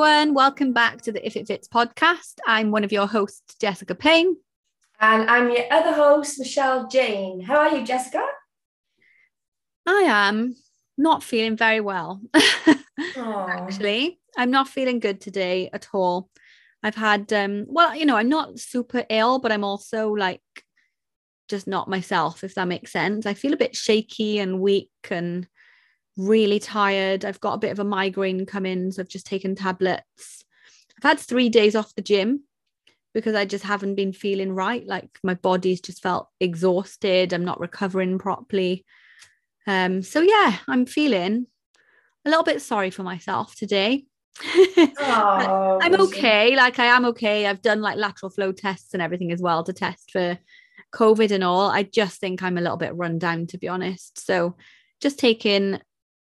everyone. Welcome back to the If It Fits podcast. I'm one of your hosts, Jessica Payne. And I'm your other host, Michelle Jane. How are you, Jessica? I am not feeling very well. Actually, I'm not feeling good today at all. I've had, um, well, you know, I'm not super ill, but I'm also like just not myself, if that makes sense. I feel a bit shaky and weak and really tired. I've got a bit of a migraine coming, so I've just taken tablets. I've had three days off the gym because I just haven't been feeling right. Like my body's just felt exhausted. I'm not recovering properly. Um, so yeah, I'm feeling a little bit sorry for myself today. oh, I'm okay. Like I am okay. I've done like lateral flow tests and everything as well to test for COVID and all. I just think I'm a little bit run down to be honest. So just taking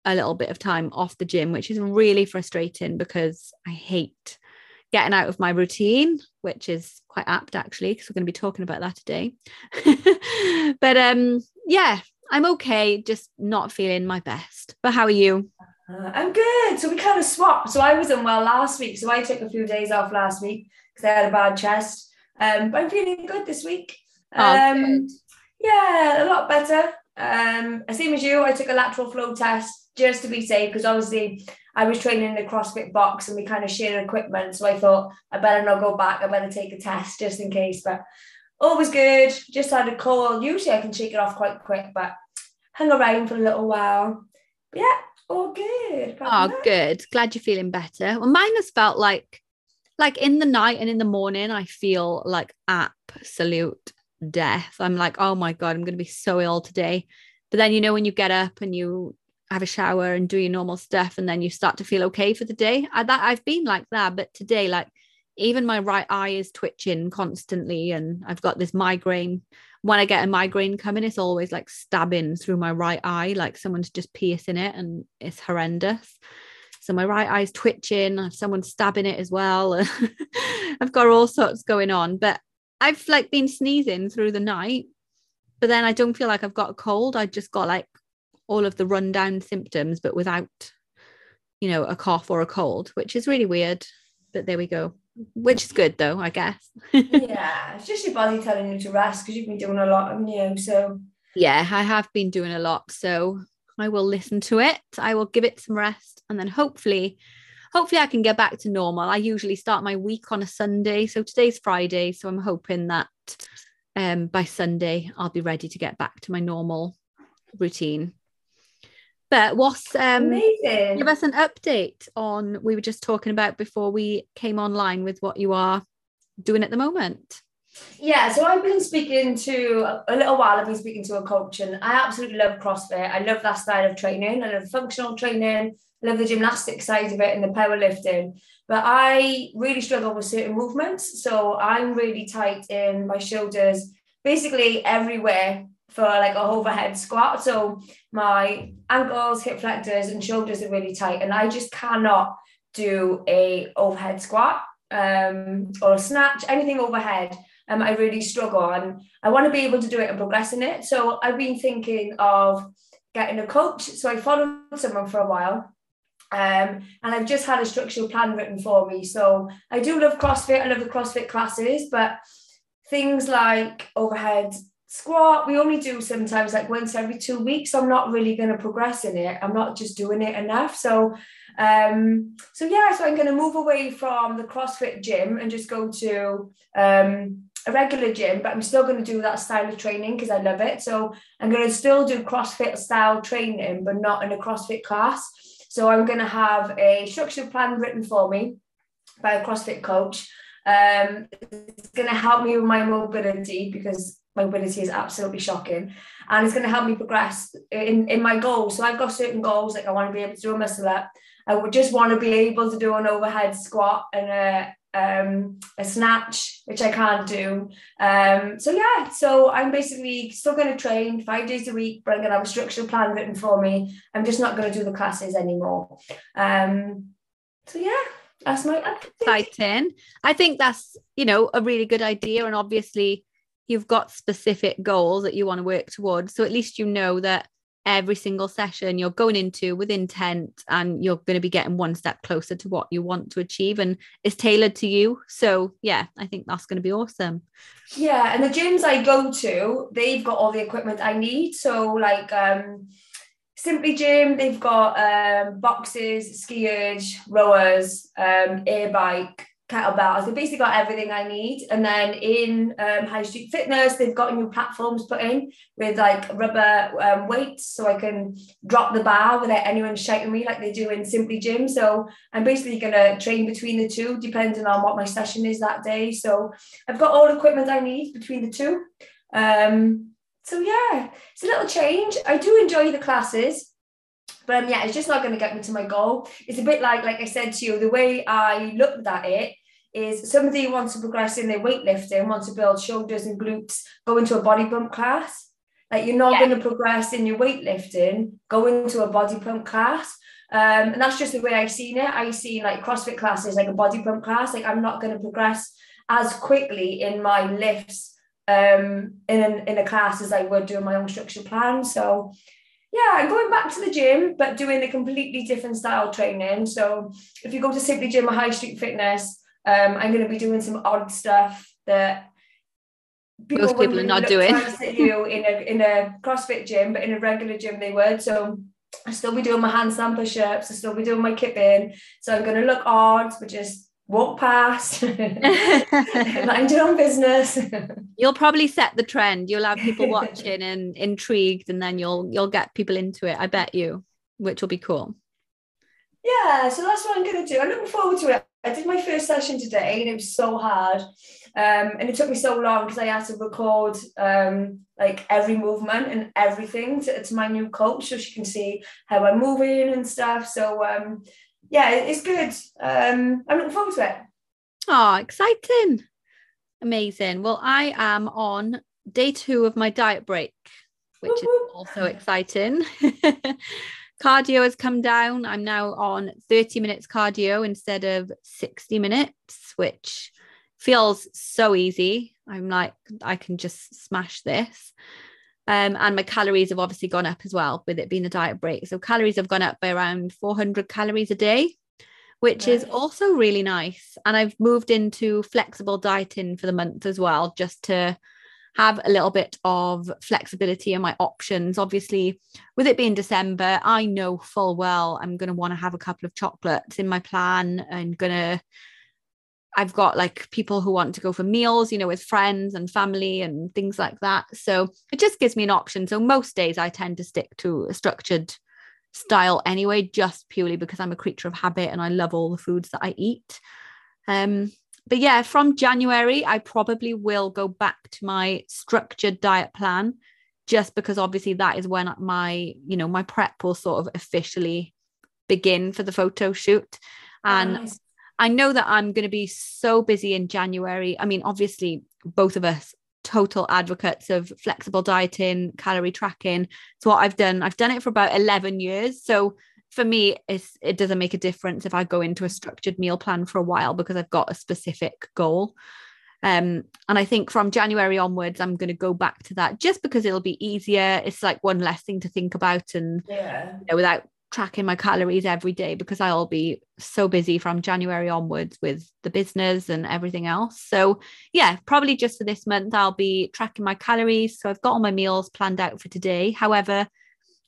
a little bit of time off the gym, which is really frustrating because I hate getting out of my routine, which is quite apt actually, because we're going to be talking about that today. but um, yeah, I'm okay, just not feeling my best. But how are you? Uh, I'm good. So we kind of swapped. So I was unwell last week, so I took a few days off last week because I had a bad chest. Um, but I'm feeling good this week. Oh, um, yeah, a lot better. Um, same as you, I took a lateral flow test just to be safe, because obviously I was training in the CrossFit box and we kind of share equipment. So I thought I better not go back. I better take a test just in case. But all was good. Just had a cold. Usually I can shake it off quite quick, but hung around for a little while. But yeah, all good. Oh, good. Glad you're feeling better. Well, mine has felt like like in the night and in the morning, I feel like absolute death. I'm like, oh my God, I'm going to be so ill today. But then, you know, when you get up and you have a shower and do your normal stuff and then you start to feel okay for the day. I, that I've been like that but today like even my right eye is twitching constantly and I've got this migraine. When I get a migraine coming it's always like stabbing through my right eye like someone's just piercing it and it's horrendous. So my right eye's twitching someone's stabbing it as well. I've got all sorts going on but I've like been sneezing through the night but then I don't feel like I've got a cold. I just got like all of the rundown symptoms, but without, you know, a cough or a cold, which is really weird. But there we go. Which is good though, I guess. yeah, it's just your body telling you to rest because you've been doing a lot, of you? So yeah, I have been doing a lot. So I will listen to it. I will give it some rest, and then hopefully, hopefully I can get back to normal. I usually start my week on a Sunday, so today's Friday, so I'm hoping that um by Sunday I'll be ready to get back to my normal routine. But what's um amazing? Give us an update on we were just talking about before we came online with what you are doing at the moment. Yeah, so I've been speaking to a little while. I've been speaking to a coach, and I absolutely love CrossFit. I love that style of training. I love functional training. I love the gymnastic side of it and the powerlifting. But I really struggle with certain movements. So I'm really tight in my shoulders, basically everywhere for like a overhead squat. So my ankles, hip flexors, and shoulders are really tight, and I just cannot do a overhead squat um, or a snatch, anything overhead. Um, I really struggle, and I want to be able to do it and progress in it. So I've been thinking of getting a coach. So I followed someone for a while. Um, and I've just had a structural plan written for me. So I do love CrossFit. I love the CrossFit classes, but things like overhead squat we only do sometimes like once every two weeks. I'm not really going to progress in it. I'm not just doing it enough. So um so yeah so i'm going to move away from the crossfit gym and just go to um a regular gym but i'm still going to do that style of training because i love it. So i'm going to still do crossfit style training but not in a crossfit class. So i'm going to have a structured plan written for me by a crossfit coach. Um, it's going to help me with my mobility because mobility is absolutely shocking. And it's going to help me progress in, in my goals. So i've got certain goals like i want to be able to do a muscle up. I would just want to be able to do an overhead squat and a um, a snatch which i can't do. Um, so yeah so i'm basically still going to train five days a week but i'm going to have a structural plan written for me. I'm just not going to do the classes anymore. Um, so yeah that's my exciting. I think that's you know a really good idea. And obviously you've got specific goals that you want to work towards. So at least you know that every single session you're going into with intent and you're going to be getting one step closer to what you want to achieve and it's tailored to you. So yeah i think that's going to be awesome. Yeah and the gyms i go to they've got all the equipment i need. So like um Simply Gym, they've got um, boxes, skiers, rowers, um, air bike, kettlebells. They've basically got everything I need. And then in um, High Street Fitness, they've got new platforms put in with like rubber um, weights so I can drop the bar without anyone shouting me like they do in Simply Gym. So I'm basically going to train between the two depending on what my session is that day. So I've got all the equipment I need between the two. Um, so yeah, it's a little change. I do enjoy the classes. But um, yeah, it's just not going to get me to my goal. It's a bit like, like I said to you, the way I looked at it is somebody who wants to progress in their weightlifting, wants to build shoulders and glutes, go into a body pump class. Like you're not yeah. going to progress in your weightlifting, go into a body pump class. Um, and that's just the way I've seen it. I see like CrossFit classes like a body pump class. Like I'm not going to progress as quickly in my lifts um, in, an, in a class as I would do in my own structured plan. So yeah, I'm going back to the gym, but doing a completely different style training. So if you go to Simply Gym or High Street Fitness, um, I'm going to be doing some odd stuff that people most people are not doing. you in a in a CrossFit gym, but in a regular gym they would. So I still be doing my handstand push-ups. I still be doing my kipping. So I'm going to look odd, but just walk past, mind your own business. you'll probably set the trend. You'll have people watching and intrigued, and then you'll you'll get people into it. I bet you, which will be cool. Yeah, so that's what I'm going to do. I'm looking forward to it. I did my first session today and it was so hard. Um, and it took me so long because I had to record um, like every movement and everything to, to my new coach so she can see how I'm moving and stuff. So um, yeah, it's good. Um, I'm looking forward to it. Oh, exciting. Amazing. Well, I am on day two of my diet break, which is also exciting. cardio has come down. I'm now on 30 minutes cardio instead of 60 minutes, which feels so easy. I'm like, I can just smash this. Um, and my calories have obviously gone up as well with it being a diet break. So calories have gone up by around 400 calories a day, which is also really nice. And I've moved into flexible dieting for the month as well, just to have a little bit of flexibility in my options. Obviously, with it being December, I know full well I'm going to want to have a couple of chocolates in my plan and going to. I've got like people who want to go for meals, you know, with friends and family and things like that. So it just gives me an option. So most days I tend to stick to a structured style anyway, just purely because I'm a creature of habit and I love all the foods that I eat. Um, but yeah, from January, I probably will go back to my structured diet plan just because obviously that is when my, you know, my prep will sort of officially begin for the photo shoot. And nice. I know that I'm going to be so busy in January. I mean, obviously, both of us total advocates of flexible dieting, calorie tracking. So what I've done, I've done it for about 11 years. So for me, it's, it doesn't make a difference if I go into a structured meal plan for a while because I've got a specific goal. Um, and I think from January onwards, I'm going to go back to that just because it'll be easier. It's like one less thing to think about, and yeah. you know, without tracking my calories every day because I'll be so busy from January onwards with the business and everything else. So, yeah, probably just for this month, I'll be tracking my calories. So, I've got all my meals planned out for today. However,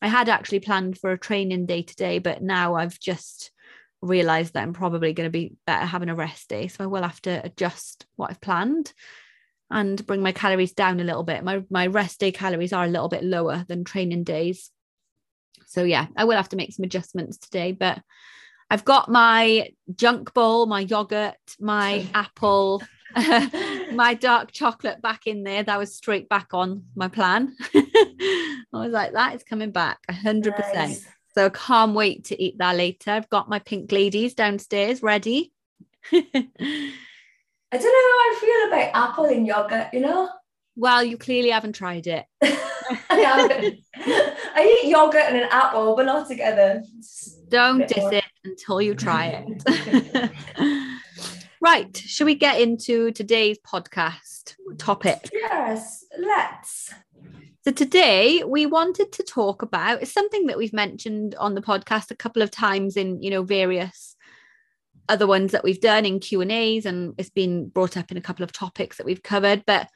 I had actually planned for a training day today, but now I've just realized that I'm probably going to be better having a rest day. So I will have to adjust what I've planned and bring my calories down a little bit. My my rest day calories are a little bit lower than training days. So yeah, I will have to make some adjustments today, but I've got my junk bowl, my yogurt, my apple, my dark chocolate back in there. That was straight back on my plan. I was like, that is coming back 100%. Nice. So can't wait to eat that later. I've got my pink ladies downstairs ready. I don't know how I feel about apple in yogurt, you know? Well, you clearly haven't tried it. I. I eat yogurt and an apple, but not together. Don't diss more. it until you try it. right. Should we get into today's podcast topic? Yes, let's. So today we wanted to talk about something that we've mentioned on the podcast a couple of times in you know various other ones that we've done in Q and A's, and it's been brought up in a couple of topics that we've covered. But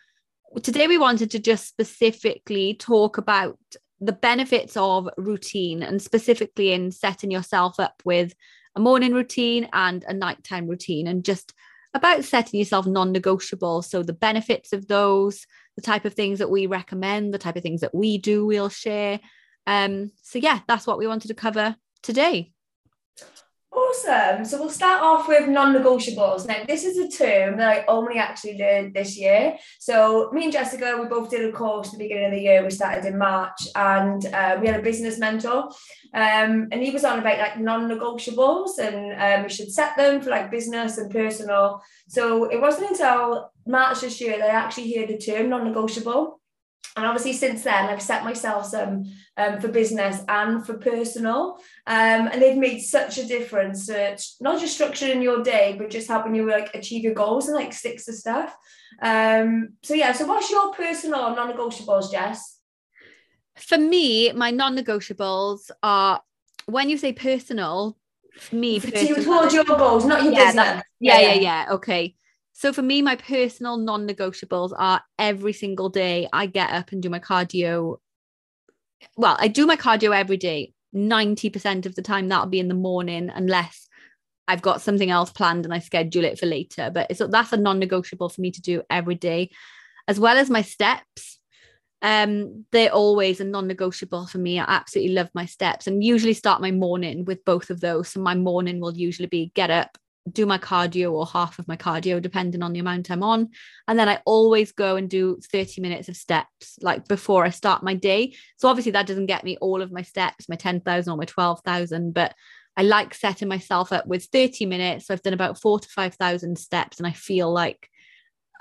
today we wanted to just specifically talk about the benefits of routine, and specifically in setting yourself up with a morning routine and a nighttime routine, and just about setting yourself non-negotiable. So the benefits of those, the type of things that we recommend, the type of things that we do, we'll share. Um, so yeah, that's what we wanted to cover today. Awesome. So we'll start off with non-negotiables. Now, this is a term that I only actually learned this year. So me and Jessica, we both did a course at the beginning of the year. We started in March, and uh, we had a business mentor, um, and he was on about like non-negotiables, and um, we should set them for like business and personal. So it wasn't until March this year that I actually heard the term non-negotiable. And obviously, since then, I've set myself some um, for business and for personal. Um, and they've made such a difference to not just structuring your day, but just helping you like achieve your goals and like sticks to stuff. Um, so, yeah, so what's your personal non negotiables, Jess? For me, my non negotiables are when you say personal, me, personal, towards your goals, not your yeah, business. That, yeah, yeah, yeah, yeah. Okay. So for me, my personal non-negotiables are every single day I get up and do my cardio. Well, I do my cardio every day. 90% of the time that'll be in the morning unless I've got something else planned and I schedule it for later. But so that's a non-negotiable for me to do every day, as well as my steps. Um, they're always a non-negotiable for me. I absolutely love my steps and usually start my morning with both of those. So my morning will usually be get up, do my cardio or half of my cardio, depending on the amount I'm on. And then I always go and do 30 minutes of steps like before I start my day. So obviously that doesn't get me all of my steps, my 10,000 or my 12,000, but I like setting myself up with 30 minutes. So I've done about four to 5,000 steps and I feel like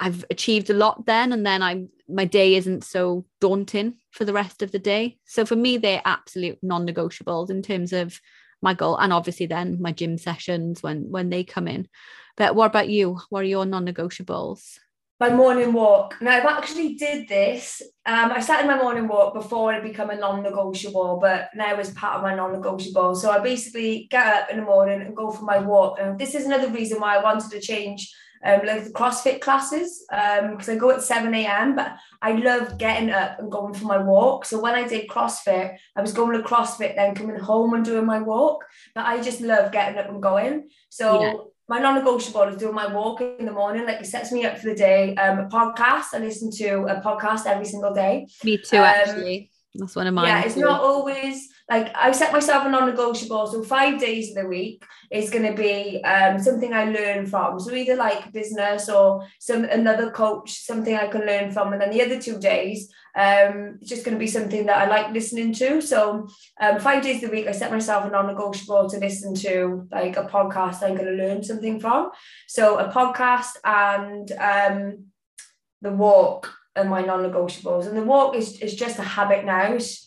I've achieved a lot then. And then I'm, my day isn't so daunting for the rest of the day. So for me, they're absolute non negotiables in terms of my goal and obviously then my gym sessions when when they come in. But what about you? What are your non-negotiables? My morning walk. Now i've actually did this um, i started my morning walk before it became a non-negotiable but now it's part of my non-negotiable. So i basically get up in the morning and go for my walk. And this is another reason why i wanted to change um, like the CrossFit classes because um, I go at 7 a.m. But I love getting up and going for my walk. So when I did CrossFit, I was going to CrossFit, then coming home and doing my walk. But I just love getting up and going. So yeah. my non-negotiable is doing my walk in the morning. Like it sets me up for the day. Um, a podcast. I listen to a podcast every single day. Me too, um, actually. That's one of mine. Yeah, it's too. not always like I set myself a non-negotiable. So five days of the week is going to be um, something I learn from. So either like business or some another coach, something I can learn from, and then the other two days, um, it's just going to be something that I like listening to. So um, five days the week, I set myself a non-negotiable to listen to like a podcast I'm going to learn something from. So a podcast and um, the walk are my non-negotiables, and the walk is is just a habit now. It's,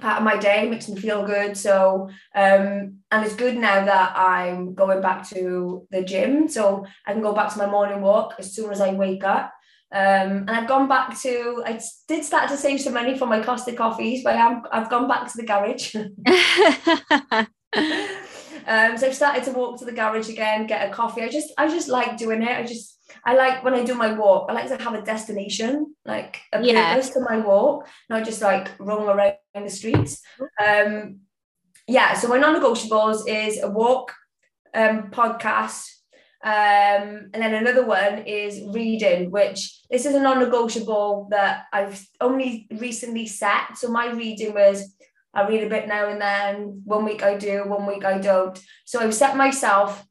part of my day makes me feel good. So um and it's good now that i'm going back to the gym. So i can go back to my morning walk as soon as i wake up. Um and i've gone back to i did start to save some money for my costa coffees but I am, i've gone back to the garage. Um so i've started to walk to the garage again get a coffee. I just i just like doing it. I just I like when I do my walk, I like to have a destination, like a yeah. purpose to my walk, not just like roam around the streets. Um, yeah, so my non-negotiables is a walk, um, podcast, um, and then another one is reading, which this is a non-negotiable that I've only recently set. So my reading was I read a bit now and then. One week I do, one week I don't. So I've set myself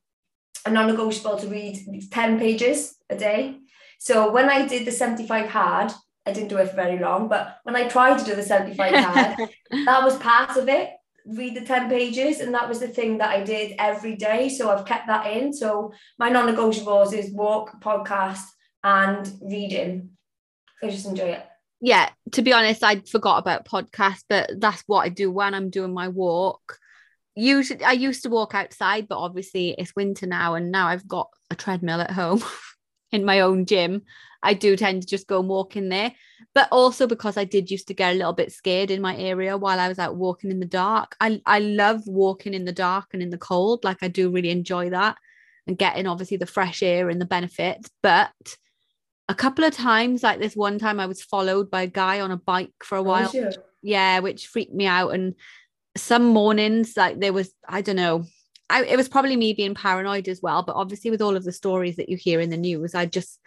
a non-negotiable to read 10 pages a day. So when I did the 75 hard, I didn't do it for very long, but when I tried to do the 75 hard, that was part of it. Read the 10 pages, and that was the thing that I did every day. So I've kept that in. So my non-negotiables is walk, podcast, and reading. I just enjoy it. Yeah, to be honest, I forgot about podcast, but that's what I do when I'm doing my walk usually I used to walk outside, but obviously it's winter now, and now I've got a treadmill at home in my own gym. I do tend to just go and walk in there. But also because I did used to get a little bit scared in my area while I was out walking in the dark. I, I love walking in the dark and in the cold. Like I do really enjoy that and getting obviously the fresh air and the benefits. But a couple of times, like this one time, I was followed by a guy on a bike for a while. Yeah, which freaked me out. And some mornings, like there was, I don't know, I, it was probably me being paranoid as well. But obviously, with all of the stories that you hear in the news, I just,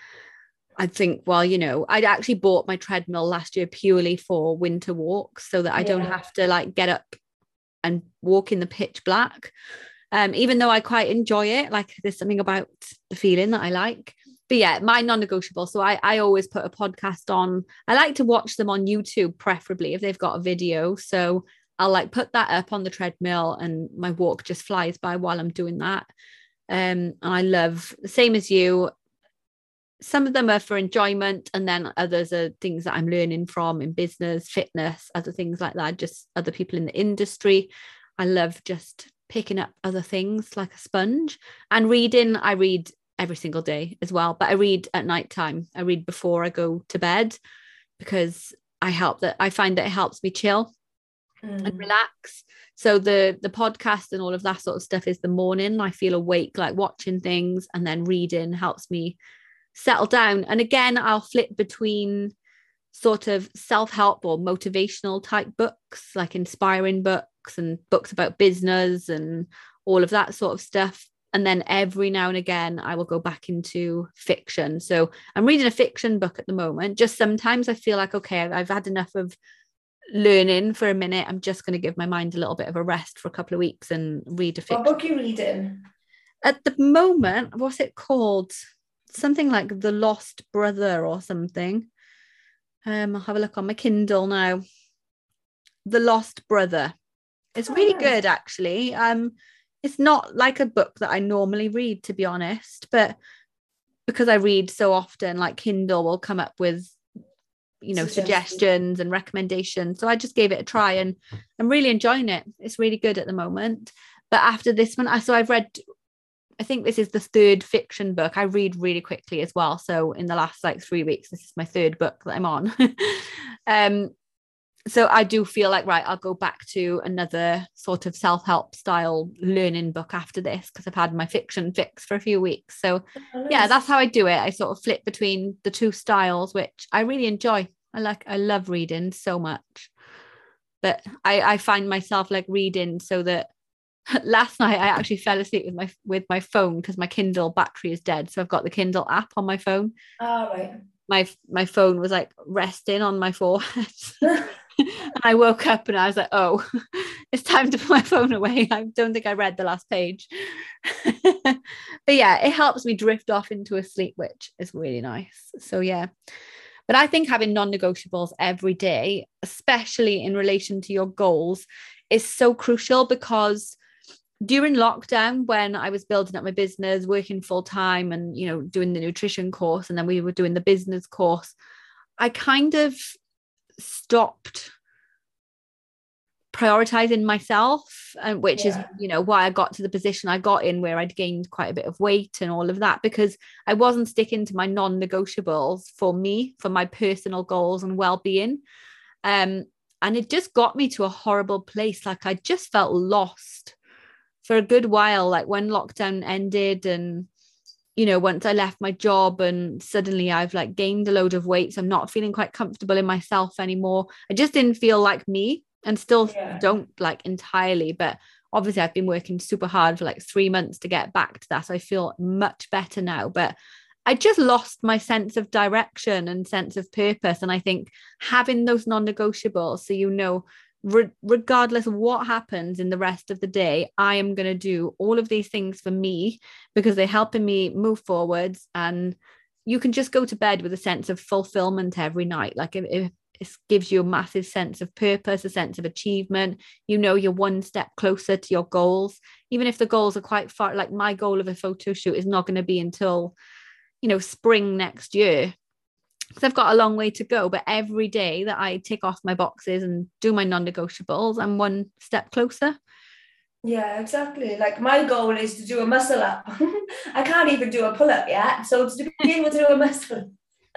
I think, well, you know, I'd actually bought my treadmill last year purely for winter walks so that I yeah. don't have to like get up and walk in the pitch black. Um, even though I quite enjoy it, like there's something about the feeling that I like. But yeah, my non-negotiable. So I, I always put a podcast on. I like to watch them on YouTube, preferably if they've got a video. So I'll like put that up on the treadmill and my walk just flies by while I'm doing that. Um, and I love the same as you. Some of them are for enjoyment, and then others are things that I'm learning from in business, fitness, other things like that, just other people in the industry. I love just picking up other things like a sponge and reading. I read every single day as well, but I read at night time. I read before I go to bed because I help that I find that it helps me chill mm. and relax. So the the podcast and all of that sort of stuff is the morning. I feel awake, like watching things, and then reading helps me settle down. And again, I'll flip between sort of self-help or motivational type books, like inspiring books and books about business and all of that sort of stuff. And then every now and again, I will go back into fiction. So I'm reading a fiction book at the moment. Just sometimes I feel like, okay, I've had enough of learning for a minute. I'm just going to give my mind a little bit of a rest for a couple of weeks and read a fiction. What book are you reading? At the moment, what's it called? Something like The Lost Brother or something. Um, I'll have a look on my Kindle now. The Lost Brother. It's really oh, good, actually. Um, it's not like a book that I normally read, to be honest, but because I read so often, like Kindle will come up with you know suggestions and recommendations. So i just gave it a try and i'm really enjoying it. It's really good at the moment. But after this one i so i've read i think this is the third fiction book. I read really quickly as well. So in the last like three weeks this is my third book that i'm on. Um so i do feel like right i'll go back to another sort of self-help style learning book after this because i've had my fiction fix for a few weeks. So oh, nice. yeah that's how i do it. I sort of flip between the two styles which i really enjoy. I like i love reading so much. But i i find myself like reading so that last night i actually fell asleep with my with my phone because my kindle battery is dead. So i've got the kindle app on my phone. Oh right. My my phone was like resting on my forehead and I woke up and I was like, oh, it's time to put my phone away. I don't think I read the last page. but yeah, it helps me drift off into a sleep, which is really nice. So yeah. But I think having non negotiables every day, especially in relation to your goals, is so crucial because during lockdown when i was building up my business working full time and you know doing the nutrition course and then we were doing the business course i kind of stopped prioritizing myself and which yeah. is you know why I got to the position I got in where I'd gained quite a bit of weight and all of that because I wasn't sticking to my non-negotiables for me for my personal goals and well-being um and it just got me to a horrible place like I just felt lost for a good while like when lockdown ended and you know, once I left my job and suddenly I've like gained a load of weight, so I'm not feeling quite comfortable in myself anymore. I just didn't feel like me and still yeah. don't like entirely, but obviously I've been working super hard for like three months to get back to that. So I feel much better now. But I just lost my sense of direction and sense of purpose. And I think having those non negotiables, so you know, re- regardless of what happens in the rest of the day, I am going to do all of these things for me because they're helping me move forwards. And you can just go to bed with a sense of fulfillment every night. Like it, it, it gives you a massive sense of purpose, a sense of achievement. You know, you're one step closer to your goals, even if the goals are quite far. Like my goal of a photo shoot is not going to be until, you know, spring next year because I've got a long way to go. But every day that I tick off my boxes and do my non negotiables, I'm one step closer. Yeah, exactly. Like my goal is to do a muscle up. I can't even do a pull up yet. So to be able to do a muscle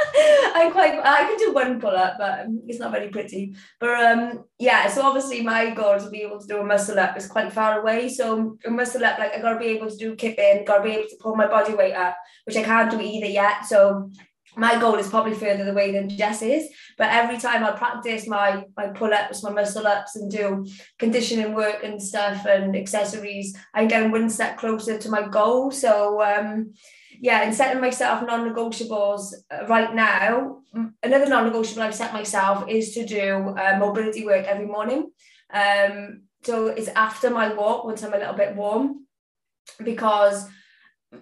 I'm quite I can do one pull up, but it's not very pretty. But um yeah, so obviously my goal to be able to do a muscle up is quite far away. So a muscle up, like I gotta be able to do kipping, gotta be able to pull my body weight up, which I can't do either yet. So my goal is probably further away than Jess is, but every time I practice my my pull ups, my muscle ups, and do conditioning work and stuff and accessories, I'm getting one step closer to my goal. So um, yeah, and setting myself non-negotiables uh, right now. Another non-negotiable I've set myself is to do uh, mobility work every morning. Um, so it's after my walk once I'm a little bit warm, because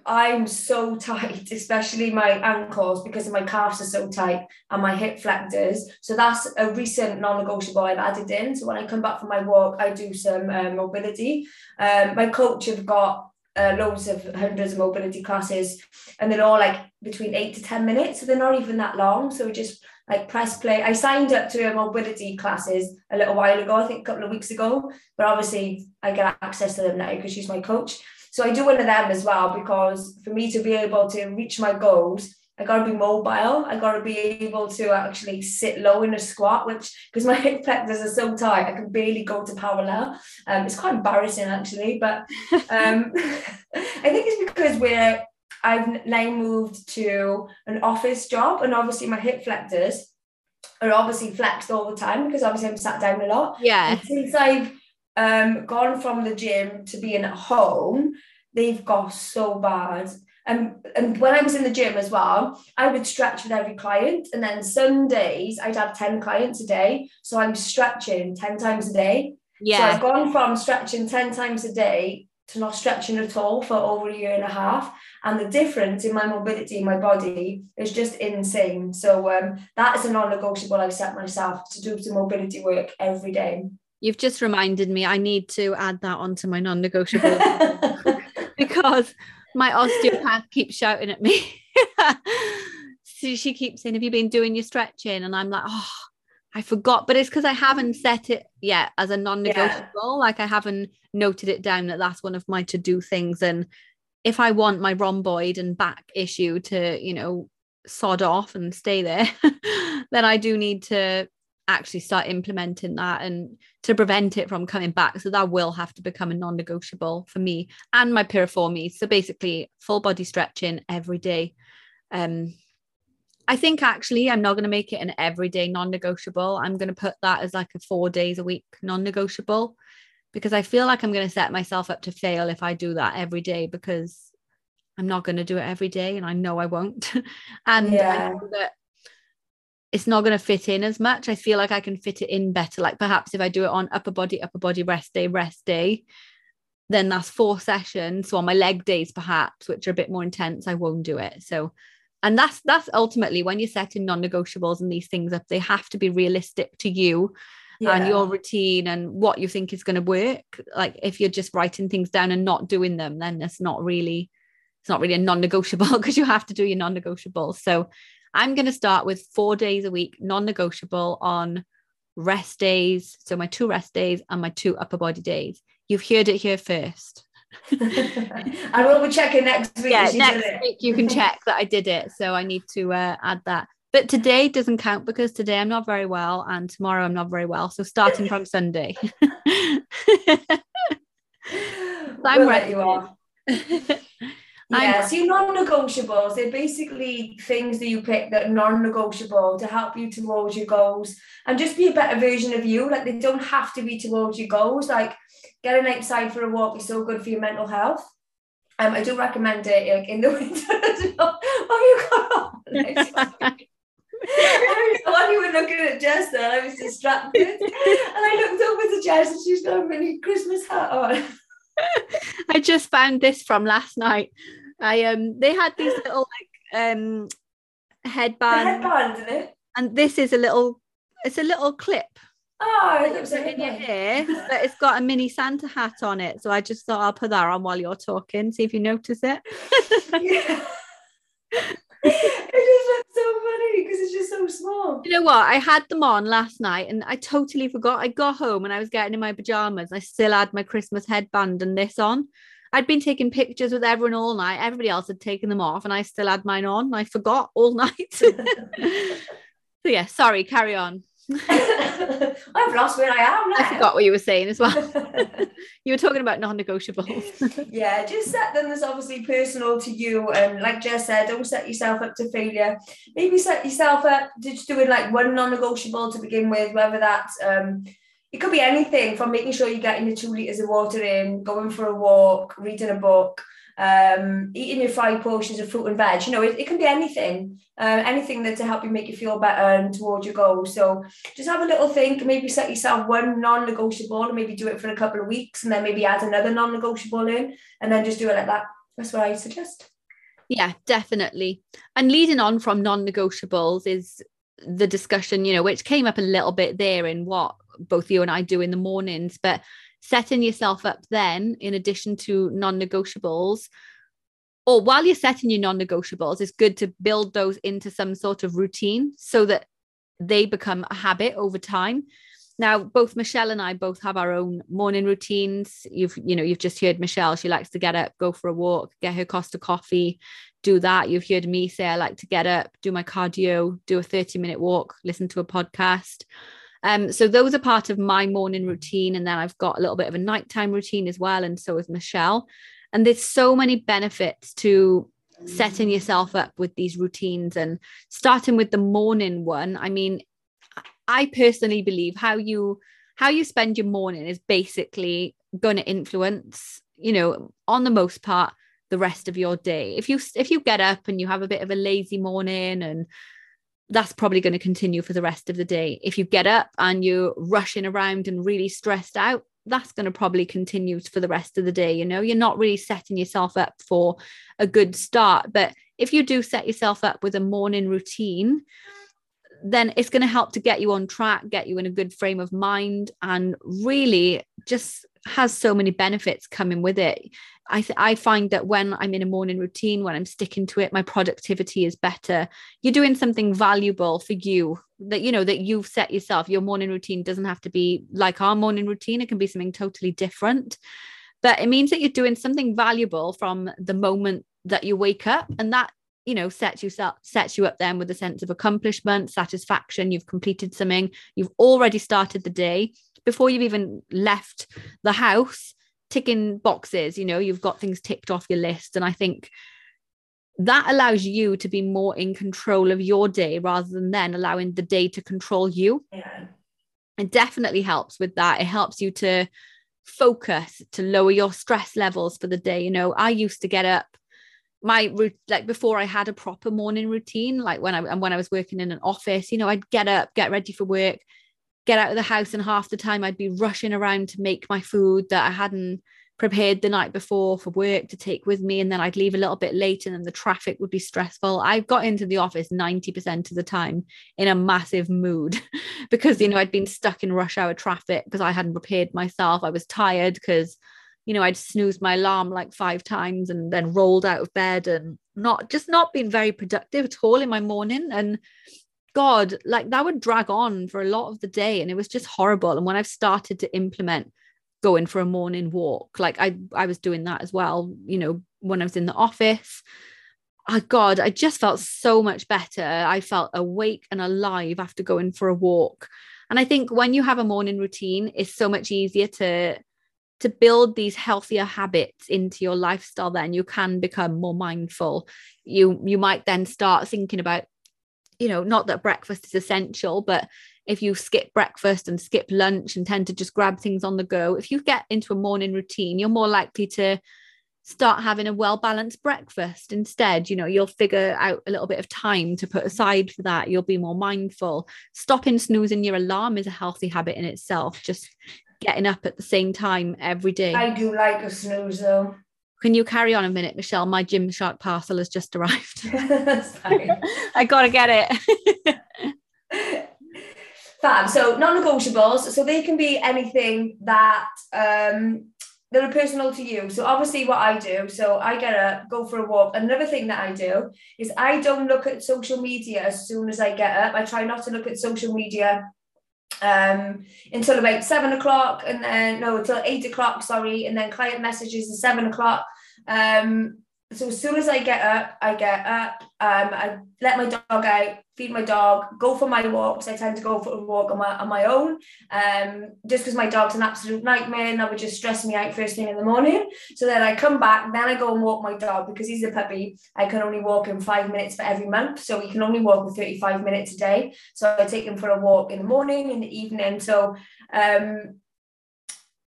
I'm so tight, especially my ankles because my calves are so tight and my hip flexors. So that's a recent non-negotiable I've added in. So when I come back from my walk, I do some uh, mobility. Um, my coach have got uh, loads of hundreds of mobility classes and they're all like between eight to 10 minutes. So they're not even that long. So just like press play. I signed up to a mobility classes a little while ago, I think a couple of weeks ago, but obviously I get access to them now because she's my coach. So I do one of them as well because for me to be able to reach my goals, I gotta be mobile. I gotta be able to actually sit low in a squat, which because my hip flexors are so tight, I can barely go to parallel. Um, it's quite embarrassing actually, but um, I think it's because we're I've now moved to an office job, and obviously my hip flexors are obviously flexed all the time because obviously I'm sat down a lot. Yeah. And since I've um, gone from the gym to being at home, they've got so bad. And, and when I was in the gym as well, I would stretch with every client. And then some days I'd have 10 clients a day. So I'm stretching 10 times a day. Yeah. So I've gone from stretching 10 times a day to not stretching at all for over a year and a half. And the difference in my mobility in my body is just insane. So um, that is a non-negotiable I've set myself to do some mobility work every day. You've just reminded me I need to add that onto my non-negotiable because my osteopath keeps shouting at me. so she keeps saying, Have you been doing your stretching? And I'm like, Oh, I forgot. But it's because I haven't set it yet as a non negotiable. Yeah. Like I haven't noted it down that that's one of my to do things. And if I want my rhomboid and back issue to, you know, sod off and stay there, then I do need to actually start implementing that and to prevent it from coming back. So that will have to become a non-negotiable for me and my piriformis. So basically full body stretching every day. Um, I think actually I'm not going to make it an everyday non-negotiable. I'm going to put that as like a four days a week non-negotiable because I feel like I'm going to set myself up to fail if I do that every day because I'm not going to do it every day and I know I won't. and yeah. I that it's not going to fit in as much. I feel like I can fit it in better. Like perhaps if I do it on upper body, upper body, rest day, rest day, then that's four sessions. So on my leg days, perhaps, which are a bit more intense, I won't do it. So, and that's that's ultimately when you're setting non-negotiables and these things up, they have to be realistic to you yeah. and your routine and what you think is going to work. Like if you're just writing things down and not doing them, then it's not really it's not really a non-negotiable because you have to do your non-negotiables. So I'm going to start with four days a week, non negotiable on rest days. So my two rest days and my two upper body days. You've heard it here first. I will be checking next week. Yeah, next week you can check that I did it. So I need to uh, add that. But today doesn't count because today I'm not very well and tomorrow I'm not very well. So starting from Sunday. I'm we'll ready. You are. Yeah, so non-negotiables, they're basically things that you pick that are non-negotiable to help you towards your goals and just be a better version of you. Like they don't have to be towards your goals. Like getting outside for a walk is so good for your mental health. Um, I do recommend it like in the winter as well. Oh, you got on. While you were looking at Jess then, I was distracted. and I looked over to Jess and she's got a mini Christmas hat on. I just found this from last night. I um they had these little like um headbands. headband, isn't it? And this is a little it's a little clip. Oh, it's in your hair, but it's got a mini Santa hat on it. So I just thought I'll put that on while you're talking, see if you notice it. yeah. it just looks so funny because it's just so small. You know what? I had them on last night and I totally forgot. I got home and I was getting in my pajamas. I still had my Christmas headband and this on. I'd been taking pictures with everyone all night. Everybody else had taken them off, and I still had mine on. I forgot all night. so yeah, sorry. Carry on. I've lost where I am. Now. I forgot what you were saying as well. you were talking about non-negotiables. yeah, just set them as obviously personal to you, and like Jess said, don't set yourself up to failure. Maybe set yourself up to just doing like one non-negotiable to begin with, whether that's um, it could be anything from making sure you're getting the two liters of water in, going for a walk, reading a book, um, eating your five portions of fruit and veg. You know, it, it can be anything, uh, anything that to help you make you feel better and towards your goal. So just have a little think, maybe set yourself one non-negotiable and maybe do it for a couple of weeks and then maybe add another non-negotiable in and then just do it like that. That's what I suggest. Yeah, definitely. And leading on from non-negotiables is the discussion, you know, which came up a little bit there in what both you and I do in the mornings, but setting yourself up then, in addition to non negotiables, or while you're setting your non negotiables, it's good to build those into some sort of routine so that they become a habit over time. Now, both Michelle and I both have our own morning routines. You've, you know, you've just heard Michelle. She likes to get up, go for a walk, get her Costa coffee, do that. You've heard me say I like to get up, do my cardio, do a 30 minute walk, listen to a podcast. Um, so those are part of my morning routine. And then I've got a little bit of a nighttime routine as well. And so is Michelle. And there's so many benefits to setting yourself up with these routines and starting with the morning one. I mean, I personally believe how you how you spend your morning is basically going to influence, you know, on the most part, the rest of your day. If you if you get up and you have a bit of a lazy morning and that's probably going to continue for the rest of the day. If you get up and you're rushing around and really stressed out, that's going to probably continue for the rest of the day. You know, you're not really setting yourself up for a good start. But if you do set yourself up with a morning routine, then it's going to help to get you on track, get you in a good frame of mind, and really just has so many benefits coming with it. I, th- I find that when I'm in a morning routine, when I'm sticking to it, my productivity is better. You're doing something valuable for you that you know that you've set yourself. Your morning routine doesn't have to be like our morning routine, it can be something totally different. But it means that you're doing something valuable from the moment that you wake up. And that you know sets you sets you up then with a sense of accomplishment satisfaction you've completed something you've already started the day before you've even left the house ticking boxes you know you've got things ticked off your list. And i think that allows you to be more in control of your day rather than then allowing the day to control you. Yeah. it definitely helps with that. It helps you to focus to lower your stress levels for the day. You know i used to get up my like before I had a proper morning routine like when I and when I was working in an office you know I'd get up get ready for work get out of the house and half the time I'd be rushing around to make my food that I hadn't prepared the night before for work to take with me and then I'd leave a little bit late and then the traffic would be stressful I got into the office 90% of the time in a massive mood because you know I'd been stuck in rush hour traffic because I hadn't prepared myself I was tired because you know, I'd snoozed my alarm like five times and then rolled out of bed and not just not been very productive at all in my morning. And God, like that would drag on for a lot of the day. And it was just horrible. And when I've started to implement going for a morning walk, like I, I was doing that as well, you know, when I was in the office. Oh God, I just felt so much better. I felt awake and alive after going for a walk. And I think when you have a morning routine, it's so much easier to to build these healthier habits into your lifestyle then you can become more mindful you you might then start thinking about you know not that breakfast is essential but if you skip breakfast and skip lunch and tend to just grab things on the go if you get into a morning routine you're more likely to start having a well balanced breakfast instead you know you'll figure out a little bit of time to put aside for that you'll be more mindful stopping snoozing your alarm is a healthy habit in itself just getting up at the same time every day. I do like a snooze though. Can you carry on a minute, Michelle? My Gymshark parcel has just arrived. I gotta get it. Fab. So non-negotiables. So they can be anything that um that are personal to you. So obviously what I do, so I get up, go for a walk. Another thing that I do is I don't look at social media as soon as I get up. I try not to look at social media um, until about seven o'clock, and then no, until eight o'clock. Sorry, and then client messages at seven o'clock. Um, so as soon as I get up, I get up, um, I let my dog out, feed my dog, go for my walks. I tend to go for a walk on my, on my own, um, just because my dog's an absolute nightmare and that would just stress me out first thing in the morning. So then I come back, then I go and walk my dog because he's a puppy. I can only walk him five minutes for every month. So he can only walk for 35 minutes a day. So I take him for a walk in the morning, in the evening. So um,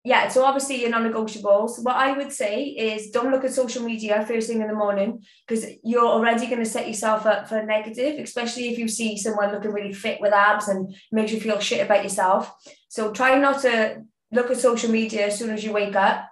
yeah, so obviously your non-negotiables. What I would say is don't look at social media first thing in the morning because you're already going to set yourself up for a negative, especially if you see someone looking really fit with abs and makes you feel shit about yourself. So try not to look at social media as soon as you wake up.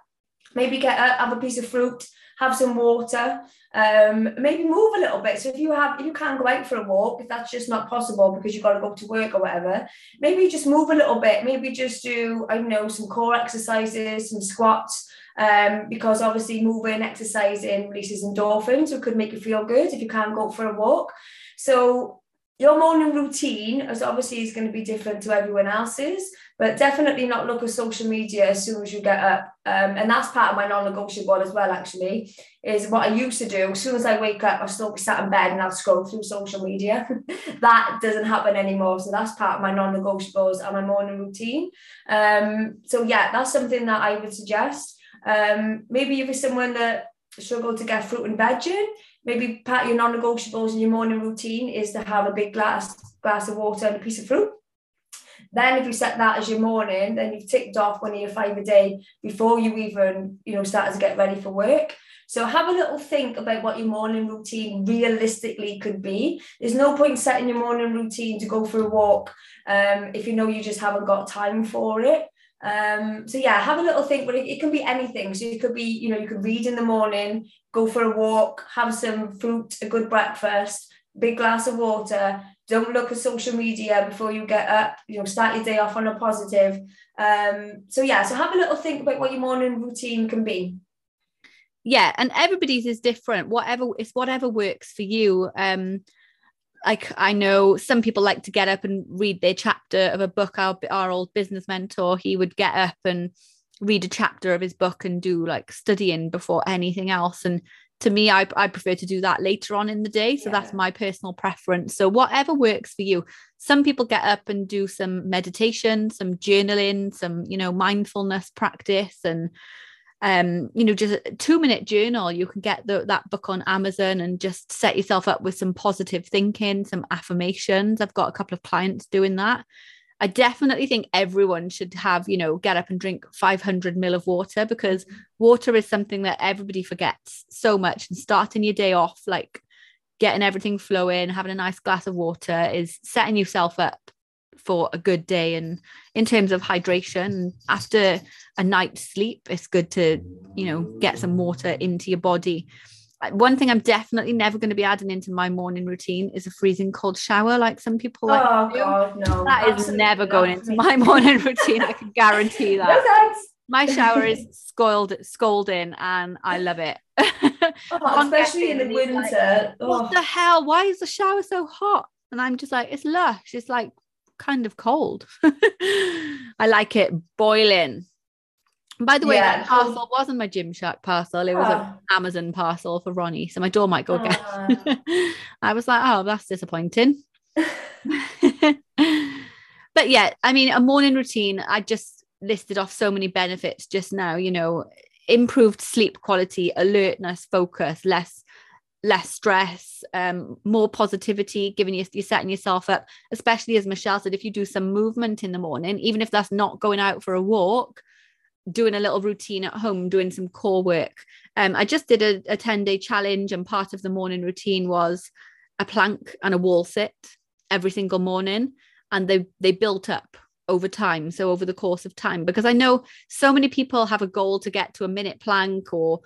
Maybe get a, have a piece of fruit, have some water, um, maybe move a little bit. So if you have, if you can't go out for a walk, if that's just not possible because you've got to go to work or whatever, maybe just move a little bit. Maybe just do, I don't know, some core exercises, some squats. Um, because obviously moving, exercising releases endorphins, it could make you feel good if you can't go for a walk. So your morning routine as obviously is going to be different to everyone else's, but definitely not look at social media as soon as you get up. Um, and that's part of my non-negotiable as well, actually, is what I used to do. As soon as I wake up, I'll still be sat in bed and I'll scroll through social media. that doesn't happen anymore. So that's part of my non-negotiables and my morning routine. Um, so yeah, that's something that I would suggest. Um, maybe if you're someone that struggle to get fruit and veg in, maybe part of your non-negotiables in your morning routine is to have a big glass glass of water and a piece of fruit. Then if you set that as your morning, then you've ticked off one of your five a day before you even, you know, start to get ready for work. So have a little think about what your morning routine realistically could be. There's no point setting your morning routine to go for a walk um, if you know you just haven't got time for it. Um, so yeah, have a little think, but it, it, can be anything. So it could be, you know, you could read in the morning, go for a walk, have some fruit, a good breakfast, big glass of water. Don't look at social media before you get up. You know, start your day off on a positive. Um, so yeah, so have a little think about what your morning routine can be. Yeah, and everybody's is different. Whatever it's whatever works for you. Um, like I know some people like to get up and read their chapter of a book. Our, our old business mentor, he would get up and read a chapter of his book and do like studying before anything else. And to me, I, I prefer to do that later on in the day. So yeah. that's my personal preference. So whatever works for you. Some people get up and do some meditation, some journaling, some, you know, mindfulness practice and um, you know, just a two minute journal. You can get the, that book on Amazon and just set yourself up with some positive thinking, some affirmations. I've got a couple of clients doing that. I definitely think everyone should have, you know, get up and drink 500 mil of water because water is something that everybody forgets so much. And starting your day off, like getting everything flowing, having a nice glass of water is setting yourself up for a good day and in terms of hydration after a night's sleep it's good to you know get some water into your body uh, one thing I'm definitely never going to be adding into my morning routine is a freezing cold shower, like some people like. Oh God, no! That is never going into my morning routine. I can guarantee that. my shower is scalded, scalding, and I love it. Oh, especially in the winter. Like, what the hell? Why is the shower so hot? And I'm just like, it's lush. It's like kind of cold. I like it boiling. By the way, yeah. that parcel wasn't my Gymshark parcel. It was oh. Ah. an Amazon parcel for Ronnie. So my door might go again. Oh. Ah. I was like, oh, that's disappointing. but yeah, I mean, a morning routine, I just listed off so many benefits just now, you know, improved sleep quality, alertness, focus, less less stress, um, more positivity, giving you you're setting yourself up, especially as Michelle said, if you do some movement in the morning, even if that's not going out for a walk, doing a little routine at home, doing some core work. Um, I just did a, a 10 day challenge, and part of the morning routine was a plank and a wall sit every single morning. And they they built up over time. So over the course of time, because I know so many people have a goal to get to a minute plank or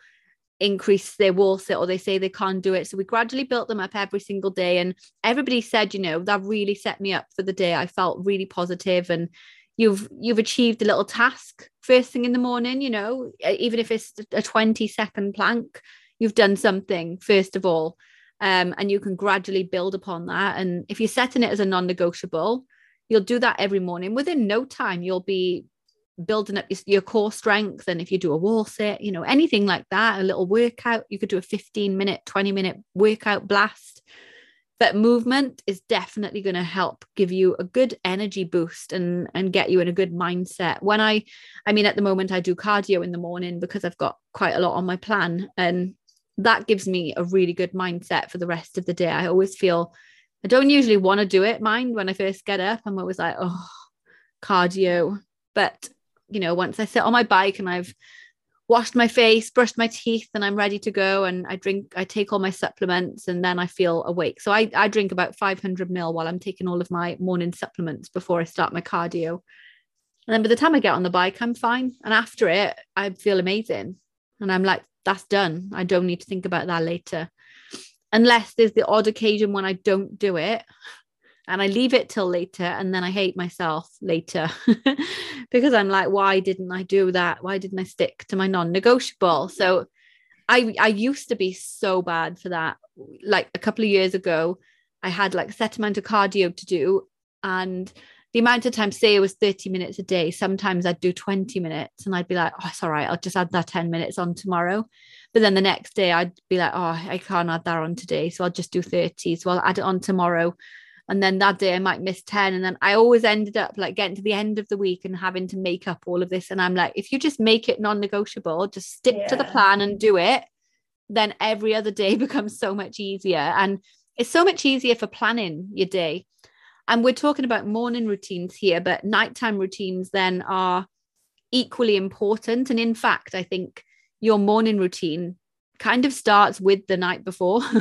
increase their sit or they say they can't do it. So we gradually built them up every single day. And everybody said, you know, that really set me up for the day. I felt really positive and you've you've achieved a little task first thing in the morning, you know, even if it's a 20 second plank, you've done something first of all. Um, and you can gradually build upon that. And if you're setting it as a non-negotiable, you'll do that every morning. Within no time, you'll be building up your core strength. And if you do a wall sit, you know, anything like that, a little workout, you could do a 15 minute, 20 minute workout blast. But movement is definitely going to help give you a good energy boost and and get you in a good mindset. When I I mean at the moment I do cardio in the morning because I've got quite a lot on my plan and that gives me a really good mindset for the rest of the day. I always feel I don't usually want to do it, mind when I first get up. I'm always like, oh, cardio. But, you know, once I sit on my bike and I've washed my face, brushed my teeth, and I'm ready to go, and I drink, I take all my supplements, and then I feel awake. So I, I drink about 500 mil while I'm taking all of my morning supplements before I start my cardio. And then by the time I get on the bike, I'm fine. And after it, I feel amazing. And I'm like, that's done. I don't need to think about that later unless there's the odd occasion when I don't do it and I leave it till later and then I hate myself later because I'm like why didn't I do that why didn't I stick to my non-negotiable so I I used to be so bad for that like a couple of years ago I had like a set amount of cardio to do and the amount of time say it was 30 minutes a day sometimes I'd do 20 minutes and I'd be like oh it's all right I'll just add that 10 minutes on tomorrow but then the next day I'd be like, oh, I can't add that on today. So I'll just do 30. So I'll add it on tomorrow. And then that day I might miss 10. And then I always ended up like getting to the end of the week and having to make up all of this. And I'm like, if you just make it non negotiable, just stick yeah. to the plan and do it, then every other day becomes so much easier. And it's so much easier for planning your day. And we're talking about morning routines here, but nighttime routines then are equally important. And in fact, I think your morning routine kind of starts with the night before.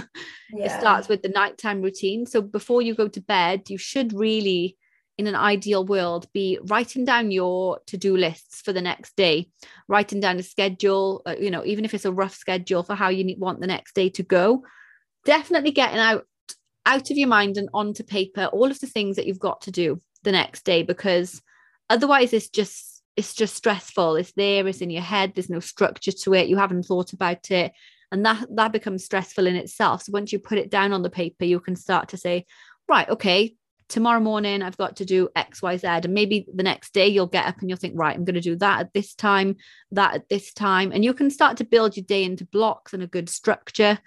Yeah. it starts with the nighttime routine. So before you go to bed, you should really, in an ideal world, be writing down your to do lists for the next day, writing down a schedule, uh, you know, even if it's a rough schedule for how you need, want the next day to go. Definitely getting out out of your mind and onto paper all of the things that you've got to do the next day because otherwise it's just it's just stressful it's there it's in your head there's no structure to it you haven't thought about it. And that that becomes stressful in itself. So once you put it down on the paper you can start to say right okay tomorrow morning i've got to do xyz and maybe the next day you'll get up and you'll think right i'm going to do that at this time that at this time and you can start to build your day into blocks and a good structure.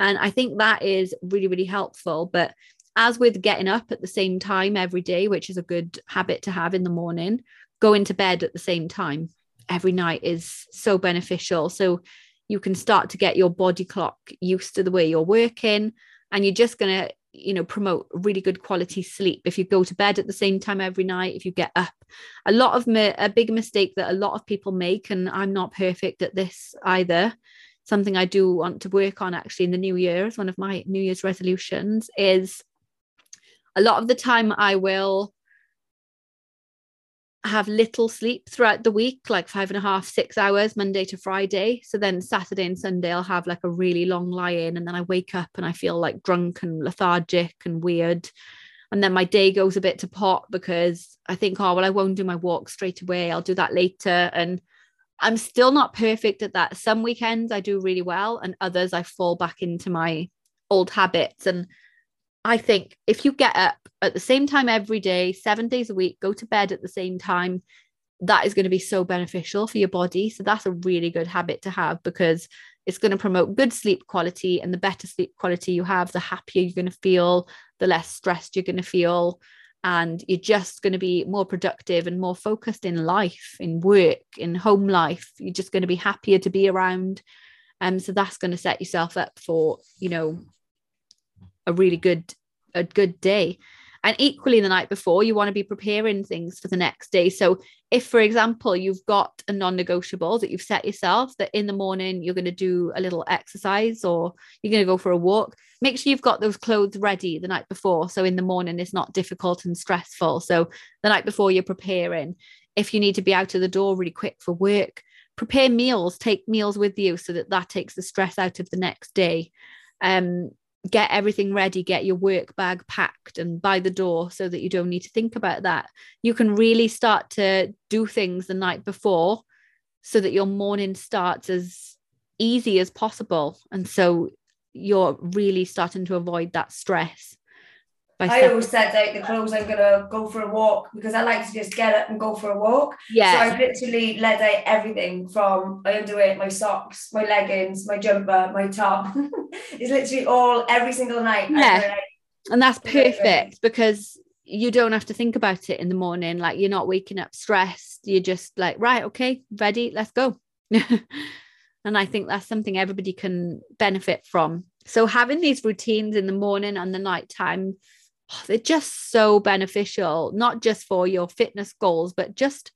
And i think that is really really helpful. But as with getting up at the same time every day which is a good habit to have in the morning going to bed at the same time every night is so beneficial. So you can start to get your body clock used to the way you're working and you're just going to you know promote really good quality sleep if you go to bed at the same time every night if you get up a lot of a big mistake that a lot of people make and i'm not perfect at this either something i do want to work on actually in the new year as one of my new year's resolutions is a lot of the time i will have little sleep throughout the week, like five and a half, six hours, Monday to Friday. So then Saturday and Sunday, I'll have like a really long lie in. And then I wake up and I feel like drunk and lethargic and weird. And then my day goes a bit to pot because I think, oh, well, I won't do my walk straight away. I'll do that later. And I'm still not perfect at that. Some weekends I do really well, and others I fall back into my old habits. And I think if you get up at the same time every day, seven days a week, go to bed at the same time, that is going to be so beneficial for your body. So that's a really good habit to have because it's going to promote good sleep quality. And the better sleep quality you have, the happier you're going to feel, the less stressed you're going to feel. And you're just going to be more productive and more focused in life, in work, in home life. You're just going to be happier to be around. And um, so that's going to set yourself up for, you know, a really good a good day. And equally the night before you want to be preparing things for the next day. So if for example you've got a non-negotiable that you've set yourself that in the morning you're going to do a little exercise or you're going to go for a walk make sure you've got those clothes ready the night before. So in the morning it's not difficult and stressful. So the night before you're preparing if you need to be out of the door really quick for work prepare meals take meals with you so that that takes the stress out of the next day. Um get everything ready, get your work bag packed and by the door so that you don't need to think about that. You can really start to do things the night before so that your morning starts as easy as possible. And so you're really starting to avoid that stress. I always said like the clothes I'm gonna go for a walk because I like to just get up and go for a walk. Yeah. So I've literally led out everything from my underwear, my socks, my leggings, my jumper, my top. it's literally all every single night. Yeah. And that's perfect because you don't have to think about it in the morning. Like you're not waking up stressed. You're just like, right, okay, ready, let's go. and I think that's something everybody can benefit from. So having these routines in the morning and the night time, they're just so beneficial, not just for your fitness goals, but just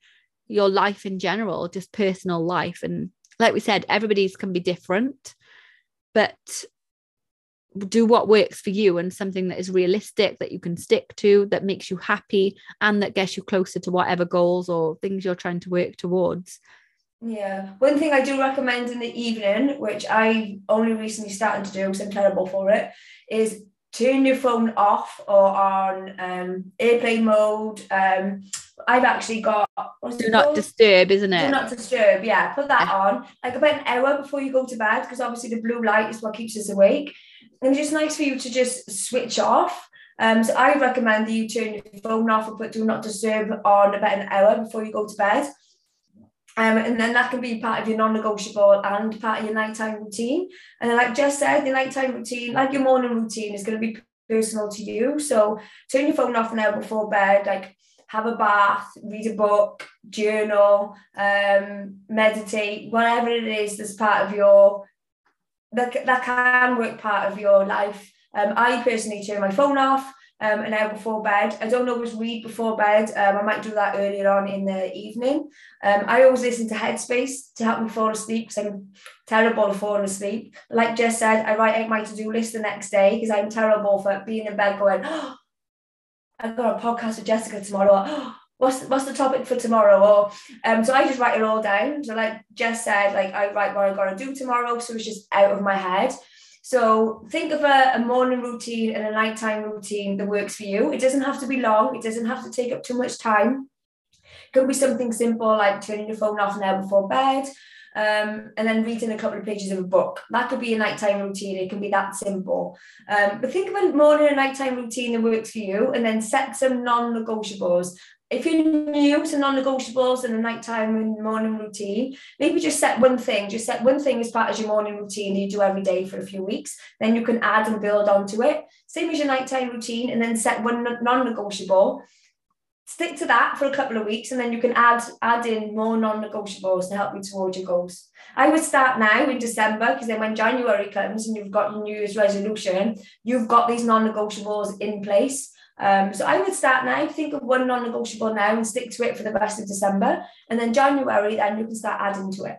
your life in general, just personal life. And like we said, everybody's can be different, but do what works for you and something that is realistic that you can stick to that makes you happy and that gets you closer to whatever goals or things you're trying to work towards yeah one thing i do recommend in the evening which i only recently started to do because i'm terrible for it is turn your phone off or on um, airplane mode um, I've actually got do not called? disturb, isn't it? Do not disturb, yeah. Put that on like about an hour before you go to bed because obviously the blue light is what keeps us awake and it's just nice for you to just switch off. Um, so I recommend that you turn your phone off and put do not disturb on about an hour before you go to bed. Um, and then that can be part of your non-negotiable and part of your nighttime routine. And then, like Jess said, your nighttime routine, like your morning routine, is going to be personal to you. So turn your phone off hour before bed, like have a bath, read a book, journal, um, meditate, whatever it is that's part of your that, that can work part of your life. Um, I personally turn my phone off um, an hour before bed. I don't always read before bed. Um, I might do that earlier on in the evening. Um, I always listen to Headspace to help me fall asleep because I'm terrible at falling asleep. Like Jess said, I write out my to-do list the next day because I'm terrible for being in bed going, oh, I've got a podcast with Jessica tomorrow. Oh, what's what's the topic for tomorrow or um so I just write it all down so like Jess said like I write what I gotta do tomorrow so it's just out of my head so think of a, a morning routine and a nighttime routine that works for you it doesn't have to be long it doesn't have to take up too much time it could be something simple like turning your phone off an hour before bed um, and then reading a couple of pages of a book. That could be a nighttime routine. It can be that simple. Um, but think of a morning and nighttime routine that works for you, and then set some non-negotiables if you're new to non-negotiables and a nighttime and morning routine, maybe just set one thing. Just set one thing as part of your morning routine that you do every day for a few weeks. Then you can add and build onto it. Same as your nighttime routine, and then set one non-negotiable. Stick to that for a couple of weeks, and then you can add add in more non-negotiables to help you towards your goals. I would start now in December because then when January comes and you've got your New Year's resolution, you've got these non-negotiables in place um, so I would start now, think of one non-negotiable now and stick to it for the rest of December. And then January, then you can start adding to it.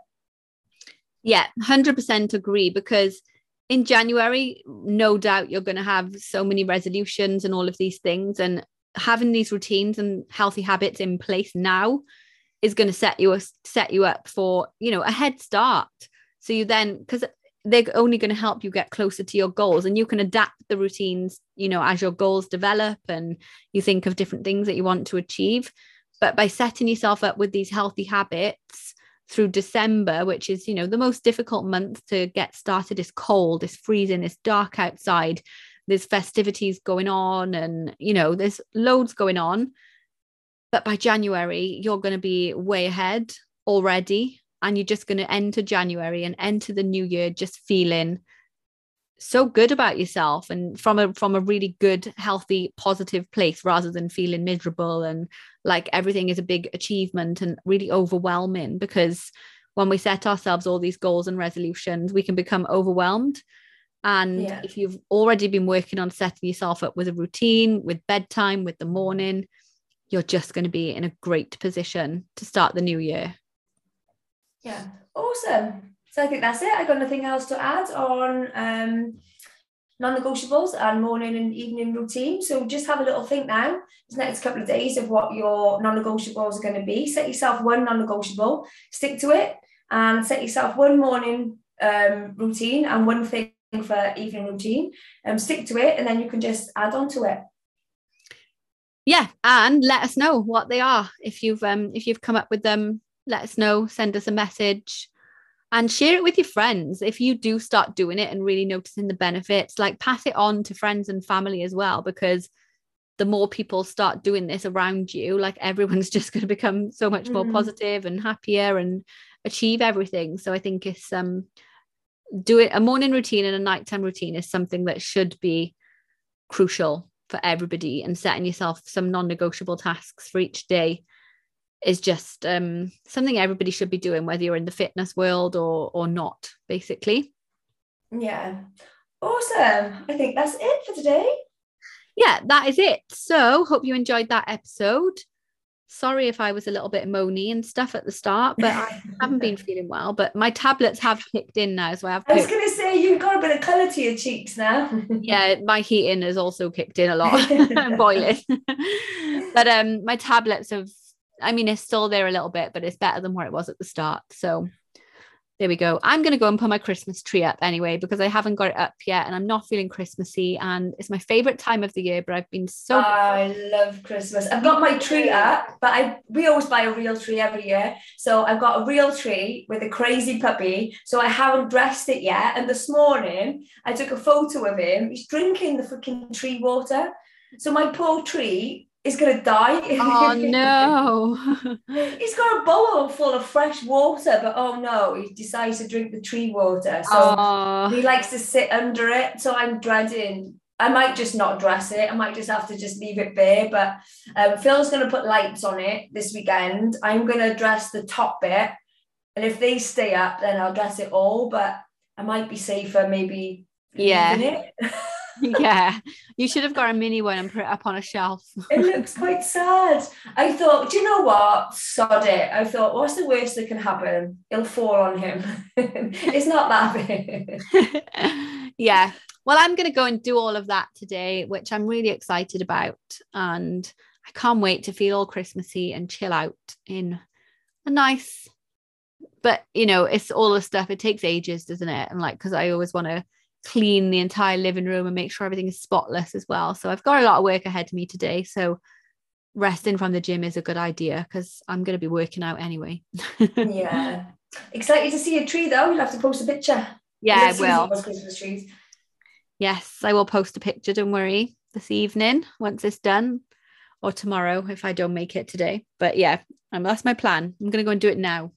Yeah, 100% agree because in January, no doubt you're going to have so many resolutions and all of these things. And having these routines and healthy habits in place now is going to set you set you up for, you know, a head start. So you then, because they're only going to help you get closer to your goals and you can adapt the routines you know as your goals develop and you think of different things that you want to achieve but by setting yourself up with these healthy habits through December, which is, you know, the most difficult month to get started. It's cold, it's freezing, it's dark outside, there's festivities going on, and, you know, there's loads going on. But by January, you're going to be way ahead already and you're just going to enter January and enter the new year just feeling so good about yourself and from a from a really good healthy positive place rather than feeling miserable and like everything is a big achievement and really overwhelming because when we set ourselves all these goals and resolutions we can become overwhelmed and yeah. if you've already been working on setting yourself up with a routine with bedtime with the morning you're just going to be in a great position to start the new year yeah, awesome. So I think that's it. I got nothing else to add on um, non-negotiables and morning and evening routine. So just have a little think now, this next couple of days of what your non-negotiables are going to be. Set yourself one non-negotiable, stick to it, and set yourself one morning um, routine and one thing for evening routine. Um, stick to it, and then you can just add on to it. Yeah, and let us know what they are if you've um if you've come up with them let us know, send us a message and share it with your friends. If you do start doing it and really noticing the benefits, like pass it on to friends and family as well, because the more people start doing this around you, like everyone's just going to become so much more mm. positive and happier and achieve everything. So I think it's um do it a morning routine and a nighttime routine is something that should be crucial for everybody and setting yourself some non-negotiable tasks for each day is just um, something everybody should be doing whether you're in the fitness world or or not basically yeah awesome i think that's it for today yeah that is it so hope you enjoyed that episode sorry if I was a little bit moany and stuff at the start, but I haven't been feeling well. But my tablets have kicked in now, so I have. I was going to say you've got a bit of colour to your cheeks now. yeah, my heating has also kicked in a lot. I'm boiling, but um, my tablets have. I mean, it's still there a little bit, but it's better than where it was at the start. So there we go. I'm going to go and put my Christmas tree up anyway because I haven't got it up yet and I'm not feeling Christmassy and it's my favorite time of the year. But I've been so. I love Christmas. I've got my tree up, but I we always buy a real tree every year. So I've got a real tree with a crazy puppy. So I haven't dressed it yet. And this morning I took a photo of him. He's drinking the freaking tree water. So my poor tree is going to die. Oh no. He's got a bowl full of fresh water, but oh no, he decides to drink the tree water. So he likes to sit under it. So I'm dreading. I might just not dress it. I might just have to just leave it bare. But um, Phil's going to put lights on it this weekend. I'm going to dress the top bit. And if they stay up, then I'll dress it all. But I might be safer maybe yeah. yeah, you should have got a mini one and put it up on a shelf. it looks quite sad. I thought, do you know what? Sod it. I thought, what's the worst that can happen? It'll fall on him. it's not that big. yeah. Well, I'm going to go and do all of that today, which I'm really excited about. And I can't wait to feel all Christmassy and chill out in a nice, but you know, it's all the stuff. It takes ages, doesn't it? And like, because I always want to clean the entire living room and make sure everything is spotless as well. So I've got a lot of work ahead of me today. So resting from the gym is a good idea because I'm going to be working out anyway. yeah. Excited to see a tree though. You'll have to post a picture. Yeah, I will. Yes, I will post a picture. Don't worry. This evening, once it's done, or tomorrow if I don't make it today. But yeah, um, that's my plan. I'm going to go and do it now.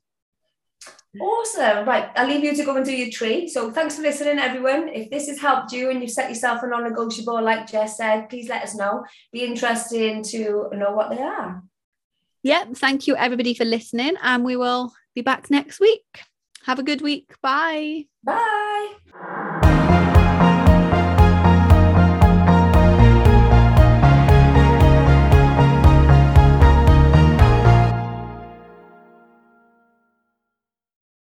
Awesome. Right. I'll leave you to go and do your tree. So thanks for listening, everyone. If this has helped you and you've set yourself a non negotiable, like Jess said, please let us know. Be interested to know what they are. Yeah. Thank you, everybody, for listening. And we will be back next week. Have a good week. Bye. Bye.